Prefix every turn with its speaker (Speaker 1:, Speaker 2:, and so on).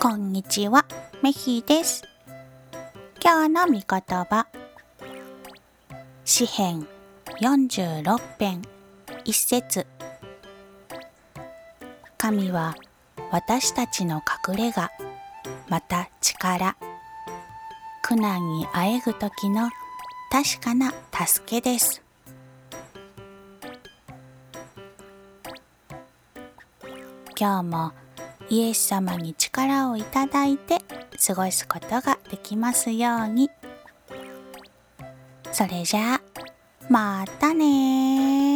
Speaker 1: こんにちは、メヒです。今日の御言葉。詩編46編一節神は私たちの隠れ家、また力。苦難にあえぐ時の確かな助けです。今日もイエス様に力をいただいて過ごすことができますように。それじゃあ、またね